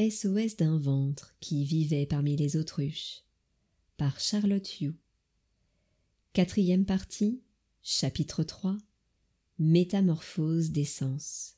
SOS d'un ventre qui vivait parmi les autruches par Charlotte Hugh. Quatrième partie, chapitre 3 Métamorphose d'essence.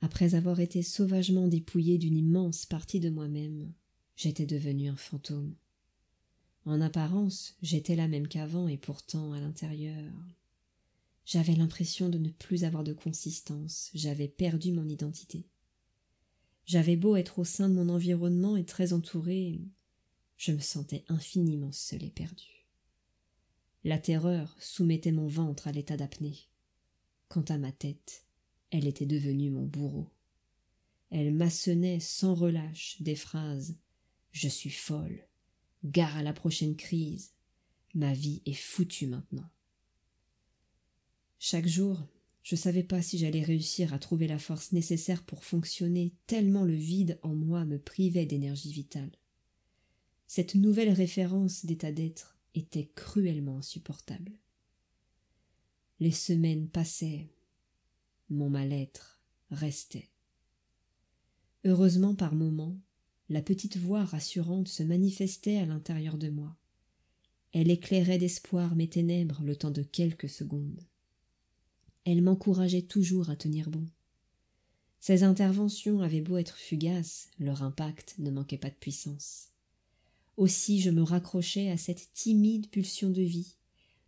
Après avoir été sauvagement dépouillé d'une immense partie de moi-même, j'étais devenu un fantôme. En apparence, j'étais la même qu'avant et pourtant à l'intérieur. J'avais l'impression de ne plus avoir de consistance, j'avais perdu mon identité. J'avais beau être au sein de mon environnement et très entouré, je me sentais infiniment seul et perdu. La terreur soumettait mon ventre à l'état d'apnée. Quant à ma tête, elle était devenue mon bourreau. Elle maçonnait sans relâche des phrases Je suis folle, gare à la prochaine crise, ma vie est foutue maintenant. Chaque jour, je ne savais pas si j'allais réussir à trouver la force nécessaire pour fonctionner, tellement le vide en moi me privait d'énergie vitale. Cette nouvelle référence d'état d'être était cruellement insupportable. Les semaines passaient, mon mal-être restait. Heureusement par moments, la petite voix rassurante se manifestait à l'intérieur de moi. Elle éclairait d'espoir mes ténèbres le temps de quelques secondes. Elle m'encourageait toujours à tenir bon. Ces interventions avaient beau être fugaces, leur impact ne manquait pas de puissance. Aussi je me raccrochais à cette timide pulsion de vie,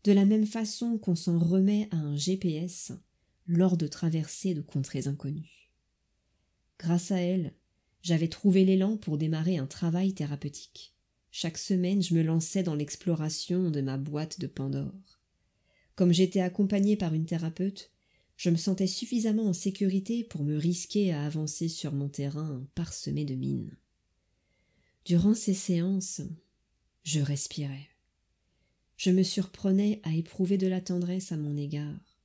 de la même façon qu'on s'en remet à un GPS lors de traversées de contrées inconnues. Grâce à elle, j'avais trouvé l'élan pour démarrer un travail thérapeutique. Chaque semaine, je me lançais dans l'exploration de ma boîte de Pandore. Comme j'étais accompagnée par une thérapeute, je me sentais suffisamment en sécurité pour me risquer à avancer sur mon terrain parsemé de mines. Durant ces séances, je respirais. Je me surprenais à éprouver de la tendresse à mon égard.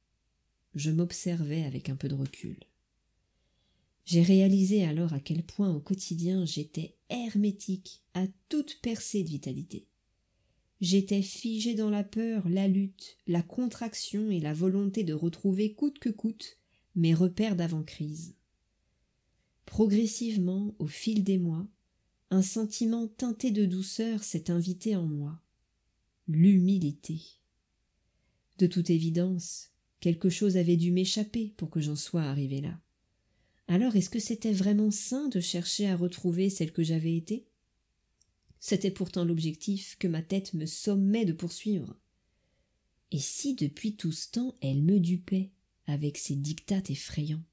Je m'observais avec un peu de recul. J'ai réalisé alors à quel point au quotidien j'étais hermétique à toute percée de vitalité. J'étais figé dans la peur, la lutte, la contraction et la volonté de retrouver coûte que coûte mes repères d'avant-crise. Progressivement, au fil des mois, un sentiment teinté de douceur s'est invité en moi. L'humilité. De toute évidence, quelque chose avait dû m'échapper pour que j'en sois arrivé là. Alors est-ce que c'était vraiment sain de chercher à retrouver celle que j'avais été? C'était pourtant l'objectif que ma tête me sommait de poursuivre. Et si depuis tout ce temps elle me dupait avec ses dictats effrayants?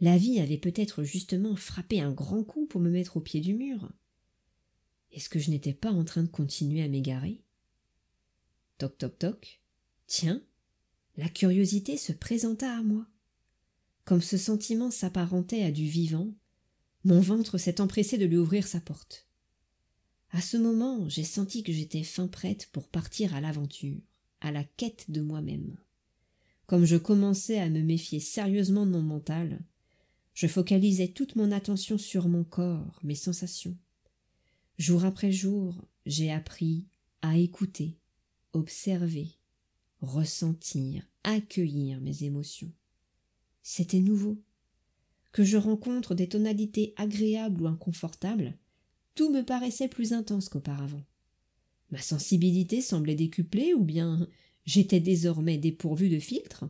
La vie avait peut-être justement frappé un grand coup pour me mettre au pied du mur. Est-ce que je n'étais pas en train de continuer à m'égarer? Toc toc toc. Tiens, la curiosité se présenta à moi. Comme ce sentiment s'apparentait à du vivant, mon ventre s'est empressé de lui ouvrir sa porte. À ce moment, j'ai senti que j'étais fin prête pour partir à l'aventure, à la quête de moi-même. Comme je commençais à me méfier sérieusement de mon mental, je focalisais toute mon attention sur mon corps, mes sensations. Jour après jour, j'ai appris à écouter, observer, ressentir, accueillir mes émotions. C'était nouveau. Que je rencontre des tonalités agréables ou inconfortables, tout me paraissait plus intense qu'auparavant. Ma sensibilité semblait décuplée ou bien j'étais désormais dépourvu de filtre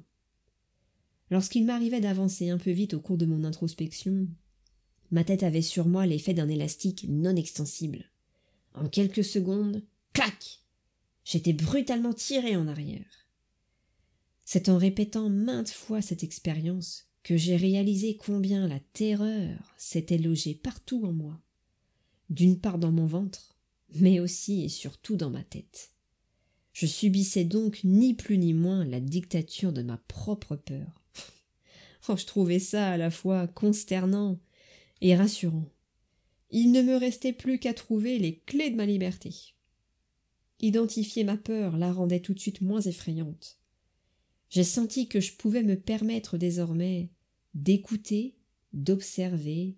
Lorsqu'il m'arrivait d'avancer un peu vite au cours de mon introspection, ma tête avait sur moi l'effet d'un élastique non extensible. En quelques secondes, clac J'étais brutalement tiré en arrière. C'est en répétant maintes fois cette expérience que j'ai réalisé combien la terreur s'était logée partout en moi, d'une part dans mon ventre, mais aussi et surtout dans ma tête. Je subissais donc ni plus ni moins la dictature de ma propre peur. Oh, je trouvais ça à la fois consternant et rassurant. Il ne me restait plus qu'à trouver les clés de ma liberté. Identifier ma peur la rendait tout de suite moins effrayante. J'ai senti que je pouvais me permettre désormais d'écouter, d'observer,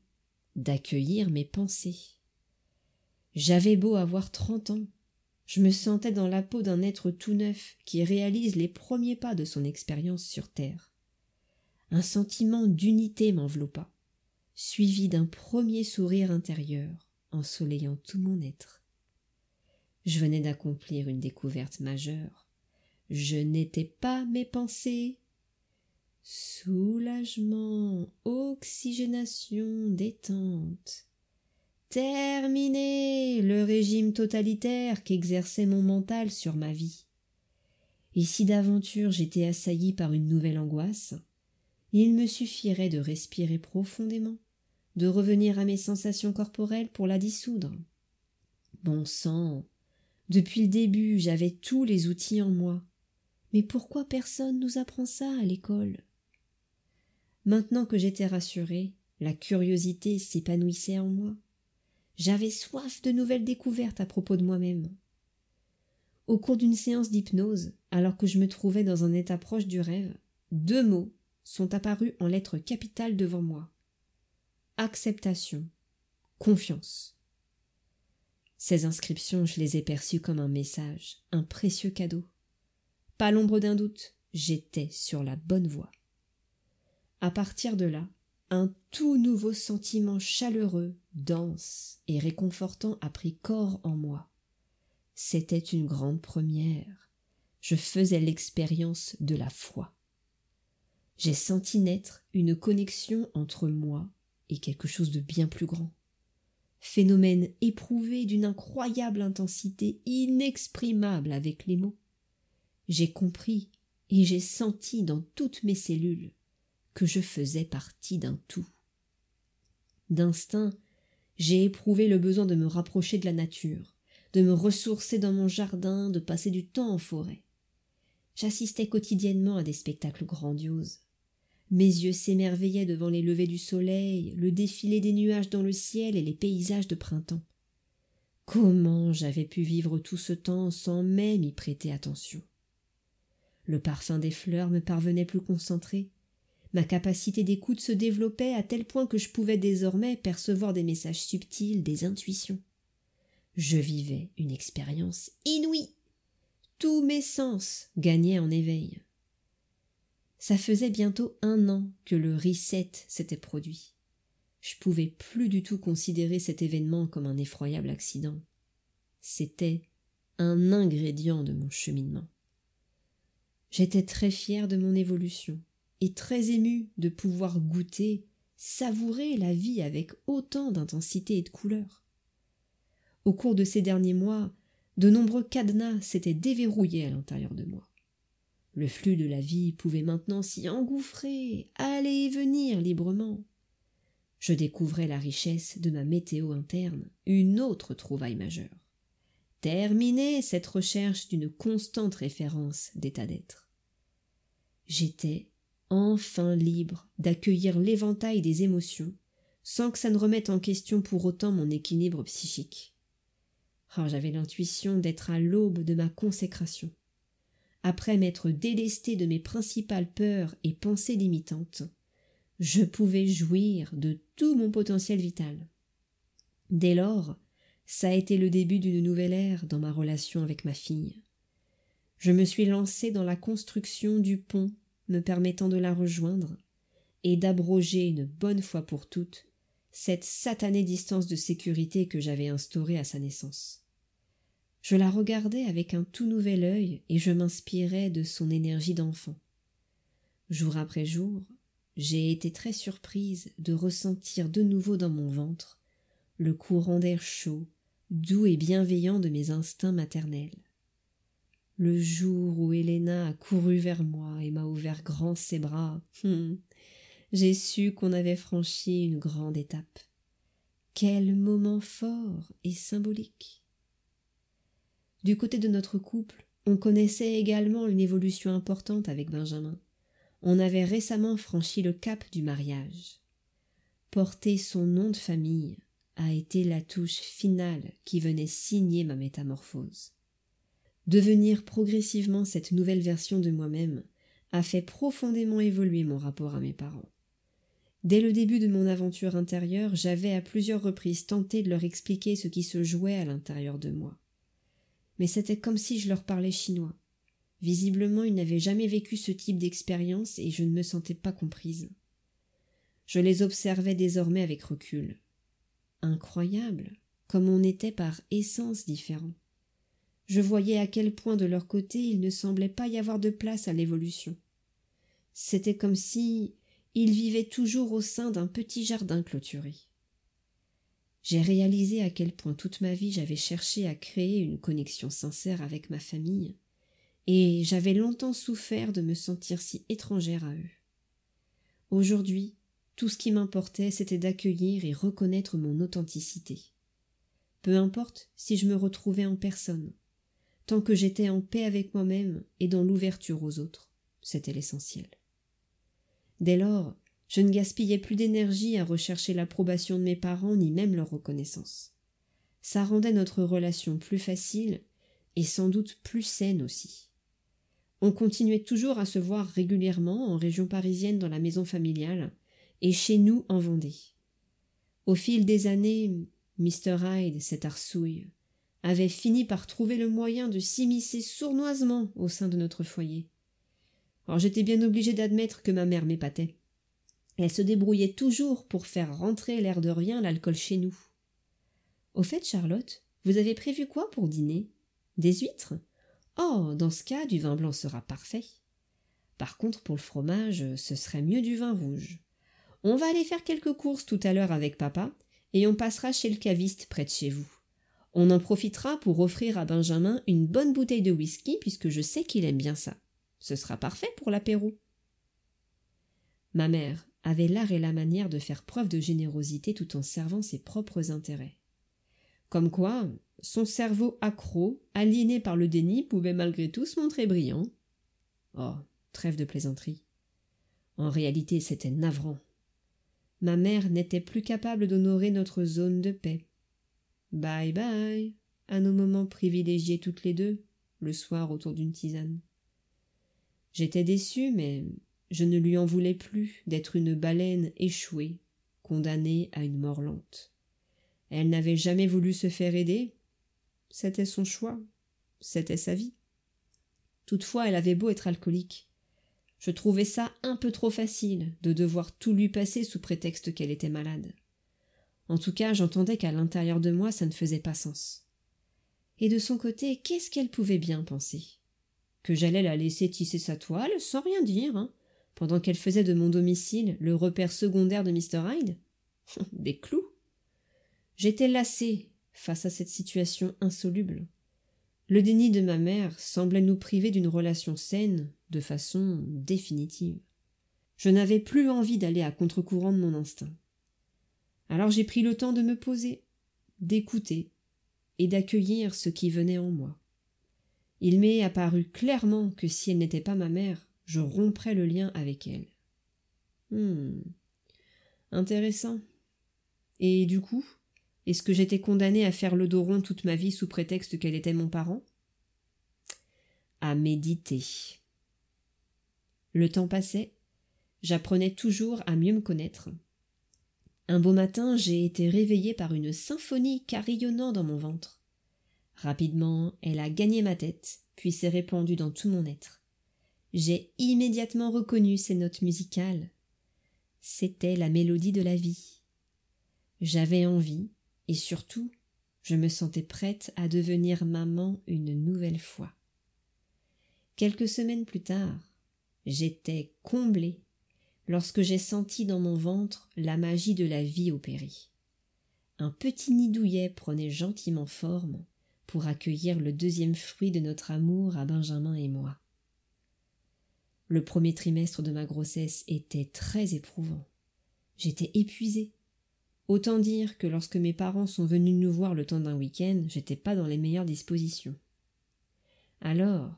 d'accueillir mes pensées. J'avais beau avoir trente ans, je me sentais dans la peau d'un être tout neuf qui réalise les premiers pas de son expérience sur terre un sentiment d'unité m'enveloppa. suivi d'un premier sourire intérieur ensoleillant tout mon être. Je venais d'accomplir une découverte majeure. Je n'étais pas mes pensées. Soulagement, oxygénation, détente. Terminé le régime totalitaire qu'exerçait mon mental sur ma vie. Et si d'aventure j'étais assailli par une nouvelle angoisse, il me suffirait de respirer profondément, de revenir à mes sensations corporelles pour la dissoudre. Bon sang. Depuis le début j'avais tous les outils en moi. Mais pourquoi personne nous apprend ça à l'école? Maintenant que j'étais rassurée, la curiosité s'épanouissait en moi. J'avais soif de nouvelles découvertes à propos de moi-même. Au cours d'une séance d'hypnose, alors que je me trouvais dans un état proche du rêve, deux mots sont apparus en lettres capitales devant moi. Acceptation, confiance. Ces inscriptions, je les ai perçues comme un message, un précieux cadeau. Pas l'ombre d'un doute, j'étais sur la bonne voie. À partir de là, un tout nouveau sentiment chaleureux, dense et réconfortant a pris corps en moi. C'était une grande première. Je faisais l'expérience de la foi. J'ai senti naître une connexion entre moi et quelque chose de bien plus grand. Phénomène éprouvé d'une incroyable intensité inexprimable avec les mots. J'ai compris et j'ai senti dans toutes mes cellules je faisais partie d'un tout. D'instinct, j'ai éprouvé le besoin de me rapprocher de la nature, de me ressourcer dans mon jardin, de passer du temps en forêt. J'assistais quotidiennement à des spectacles grandioses. Mes yeux s'émerveillaient devant les levées du soleil, le défilé des nuages dans le ciel et les paysages de printemps. Comment j'avais pu vivre tout ce temps sans même y prêter attention? Le parfum des fleurs me parvenait plus concentré, Ma capacité d'écoute se développait à tel point que je pouvais désormais percevoir des messages subtils, des intuitions. Je vivais une expérience inouïe. Tous mes sens gagnaient en éveil. Ça faisait bientôt un an que le reset s'était produit. Je pouvais plus du tout considérer cet événement comme un effroyable accident. C'était un ingrédient de mon cheminement. J'étais très fier de mon évolution et très ému de pouvoir goûter, savourer la vie avec autant d'intensité et de couleur. Au cours de ces derniers mois, de nombreux cadenas s'étaient déverrouillés à l'intérieur de moi. Le flux de la vie pouvait maintenant s'y engouffrer, aller et venir librement. Je découvrais la richesse de ma météo interne, une autre trouvaille majeure. Terminer cette recherche d'une constante référence d'état d'être. J'étais enfin libre d'accueillir l'éventail des émotions, sans que ça ne remette en question pour autant mon équilibre psychique. Oh, j'avais l'intuition d'être à l'aube de ma consécration. Après m'être délesté de mes principales peurs et pensées limitantes, je pouvais jouir de tout mon potentiel vital. Dès lors, ça a été le début d'une nouvelle ère dans ma relation avec ma fille. Je me suis lancé dans la construction du pont me permettant de la rejoindre, et d'abroger une bonne fois pour toutes cette satanée distance de sécurité que j'avais instaurée à sa naissance. Je la regardais avec un tout nouvel œil et je m'inspirais de son énergie d'enfant. Jour après jour, j'ai été très surprise de ressentir de nouveau dans mon ventre le courant d'air chaud, doux et bienveillant de mes instincts maternels le jour où Héléna a couru vers moi et m'a ouvert grand ses bras, hum, j'ai su qu'on avait franchi une grande étape. Quel moment fort et symbolique. Du côté de notre couple, on connaissait également une évolution importante avec Benjamin. On avait récemment franchi le cap du mariage. Porter son nom de famille a été la touche finale qui venait signer ma métamorphose. Devenir progressivement cette nouvelle version de moi-même a fait profondément évoluer mon rapport à mes parents. Dès le début de mon aventure intérieure, j'avais à plusieurs reprises tenté de leur expliquer ce qui se jouait à l'intérieur de moi. Mais c'était comme si je leur parlais chinois. Visiblement, ils n'avaient jamais vécu ce type d'expérience et je ne me sentais pas comprise. Je les observais désormais avec recul. Incroyable, comme on était par essence différents. Je voyais à quel point de leur côté il ne semblait pas y avoir de place à l'évolution. C'était comme si ils vivaient toujours au sein d'un petit jardin clôturé. J'ai réalisé à quel point toute ma vie j'avais cherché à créer une connexion sincère avec ma famille, et j'avais longtemps souffert de me sentir si étrangère à eux. Aujourd'hui, tout ce qui m'importait, c'était d'accueillir et reconnaître mon authenticité. Peu importe si je me retrouvais en personne, tant que j'étais en paix avec moi-même et dans l'ouverture aux autres, c'était l'essentiel. Dès lors, je ne gaspillais plus d'énergie à rechercher l'approbation de mes parents ni même leur reconnaissance. Ça rendait notre relation plus facile et sans doute plus saine aussi. On continuait toujours à se voir régulièrement en région parisienne dans la maison familiale et chez nous en Vendée. Au fil des années, Mr. Hyde, cet arsouille, avait fini par trouver le moyen de s'immiscer sournoisement au sein de notre foyer. Alors j'étais bien obligé d'admettre que ma mère m'épatait. Elle se débrouillait toujours pour faire rentrer l'air de rien l'alcool chez nous. Au fait, Charlotte, vous avez prévu quoi pour dîner? Des huîtres? Oh, dans ce cas, du vin blanc sera parfait. Par contre, pour le fromage, ce serait mieux du vin rouge. On va aller faire quelques courses tout à l'heure avec papa, et on passera chez le caviste près de chez vous. On en profitera pour offrir à Benjamin une bonne bouteille de whisky, puisque je sais qu'il aime bien ça. Ce sera parfait pour l'apéro. Ma mère avait l'art et la manière de faire preuve de générosité tout en servant ses propres intérêts. Comme quoi, son cerveau accro, aliéné par le déni, pouvait malgré tout se montrer brillant. Oh, trêve de plaisanterie. En réalité, c'était navrant. Ma mère n'était plus capable d'honorer notre zone de paix. Bye bye, à nos moments privilégiés toutes les deux, le soir autour d'une tisane. J'étais déçu, mais je ne lui en voulais plus d'être une baleine échouée, condamnée à une mort lente. Elle n'avait jamais voulu se faire aider, c'était son choix, c'était sa vie. Toutefois, elle avait beau être alcoolique. Je trouvais ça un peu trop facile de devoir tout lui passer sous prétexte qu'elle était malade. En tout cas, j'entendais qu'à l'intérieur de moi, ça ne faisait pas sens. Et de son côté, qu'est-ce qu'elle pouvait bien penser? Que j'allais la laisser tisser sa toile sans rien dire, hein, pendant qu'elle faisait de mon domicile le repère secondaire de Mr. Hyde? Des clous J'étais lassé face à cette situation insoluble. Le déni de ma mère semblait nous priver d'une relation saine de façon définitive. Je n'avais plus envie d'aller à contre-courant de mon instinct. Alors j'ai pris le temps de me poser, d'écouter et d'accueillir ce qui venait en moi. Il m'est apparu clairement que si elle n'était pas ma mère, je romprais le lien avec elle. Hmm. Intéressant. Et du coup, est-ce que j'étais condamnée à faire le dos rond toute ma vie sous prétexte qu'elle était mon parent? À méditer. Le temps passait, j'apprenais toujours à mieux me connaître. Un beau matin, j'ai été réveillée par une symphonie carillonnant dans mon ventre. Rapidement, elle a gagné ma tête, puis s'est répandue dans tout mon être. J'ai immédiatement reconnu ces notes musicales. C'était la mélodie de la vie. J'avais envie, et surtout, je me sentais prête à devenir maman une nouvelle fois. Quelques semaines plus tard, j'étais comblée lorsque j'ai senti dans mon ventre la magie de la vie opérer. Un petit nid douillet prenait gentiment forme pour accueillir le deuxième fruit de notre amour à Benjamin et moi. Le premier trimestre de ma grossesse était très éprouvant. J'étais épuisée, Autant dire que lorsque mes parents sont venus nous voir le temps d'un week-end, j'étais pas dans les meilleures dispositions. Alors,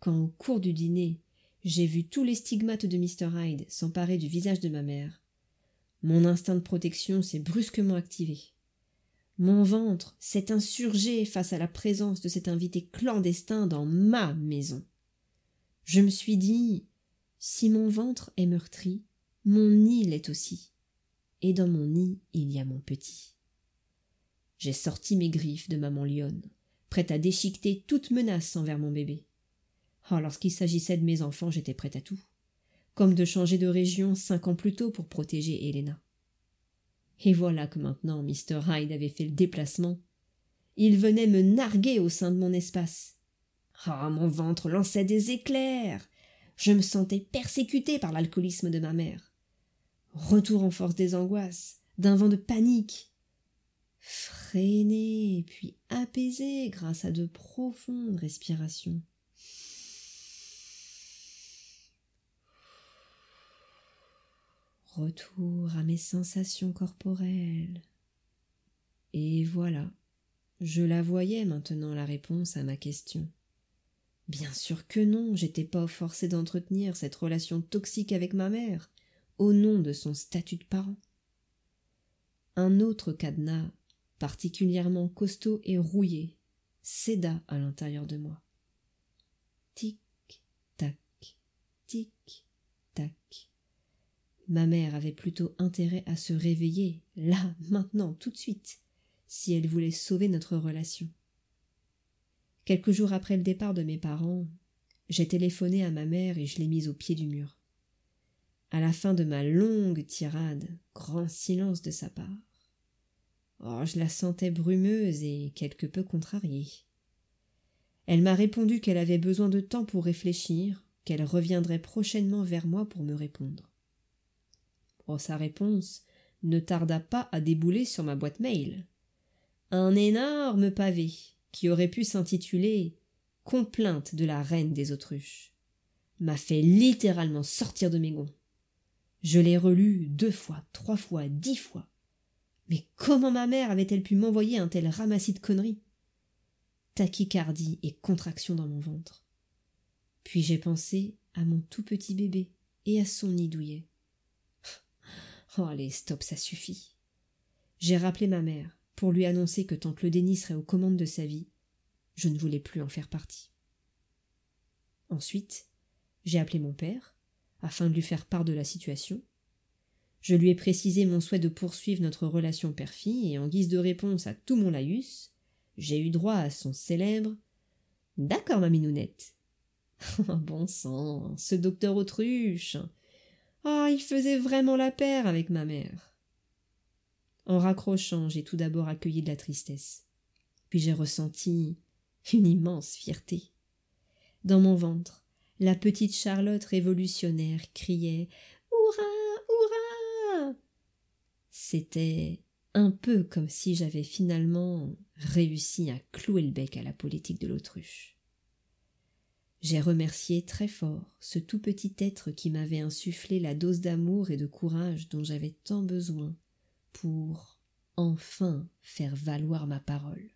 quand au cours du dîner, j'ai vu tous les stigmates de Mr. Hyde s'emparer du visage de ma mère, mon instinct de protection s'est brusquement activé. Mon ventre s'est insurgé face à la présence de cet invité clandestin dans ma maison. Je me suis dit si mon ventre est meurtri, mon nid l'est aussi et dans mon nid il y a mon petit. J'ai sorti mes griffes de maman lionne, prête à déchiqueter toute menace envers mon bébé. Oh, lorsqu'il s'agissait de mes enfants, j'étais prête à tout. comme de changer de région cinq ans plus tôt pour protéger Helena. Et voilà que maintenant Mr. Hyde avait fait le déplacement. Il venait me narguer au sein de mon espace. Ah, mon ventre lançait des éclairs. Je me sentais persécuté par l'alcoolisme de ma mère. Retour en force des angoisses, d'un vent de panique. Freiné, puis apaisé grâce à de profondes respirations. Retour à mes sensations corporelles. Et voilà, je la voyais maintenant la réponse à ma question. Bien sûr que non, j'étais pas forcé d'entretenir cette relation toxique avec ma mère, au nom de son statut de parent. Un autre cadenas, particulièrement costaud et rouillé, céda à l'intérieur de moi. Tic, tac, tic, tac. Ma mère avait plutôt intérêt à se réveiller, là, maintenant, tout de suite, si elle voulait sauver notre relation. Quelques jours après le départ de mes parents, j'ai téléphoné à ma mère et je l'ai mise au pied du mur. À la fin de ma longue tirade, grand silence de sa part. Oh, je la sentais brumeuse et quelque peu contrariée. Elle m'a répondu qu'elle avait besoin de temps pour réfléchir, qu'elle reviendrait prochainement vers moi pour me répondre. Oh, sa réponse ne tarda pas à débouler sur ma boîte mail. Un énorme pavé qui aurait pu s'intituler Complainte de la reine des autruches m'a fait littéralement sortir de mes gonds. Je l'ai relu deux fois, trois fois, dix fois. Mais comment ma mère avait-elle pu m'envoyer un tel ramassis de conneries? Tachycardie et contraction dans mon ventre. Puis j'ai pensé à mon tout petit bébé et à son nid douillet. Oh, allez, stop, ça suffit. J'ai rappelé ma mère pour lui annoncer que tant que le déni serait aux commandes de sa vie, je ne voulais plus en faire partie. Ensuite, j'ai appelé mon père, afin de lui faire part de la situation. Je lui ai précisé mon souhait de poursuivre notre relation père-fille, et en guise de réponse à tout mon laïus, j'ai eu droit à son célèbre D'accord, ma minounette. bon sang, ce docteur autruche. Ah, il faisait vraiment la paire avec ma mère. En raccrochant, j'ai tout d'abord accueilli de la tristesse. Puis j'ai ressenti une immense fierté. Dans mon ventre, la petite Charlotte révolutionnaire criait Hurrah Hurrah C'était un peu comme si j'avais finalement réussi à clouer le bec à la politique de l'autruche. J'ai remercié très fort ce tout petit être qui m'avait insufflé la dose d'amour et de courage dont j'avais tant besoin pour enfin faire valoir ma parole.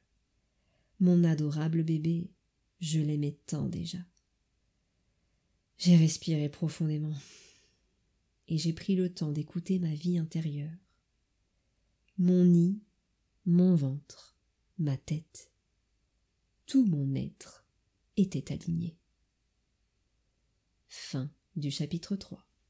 Mon adorable bébé, je l'aimais tant déjà. J'ai respiré profondément et j'ai pris le temps d'écouter ma vie intérieure. Mon nid, mon ventre, ma tête, tout mon être était aligné. Fin du chapitre 3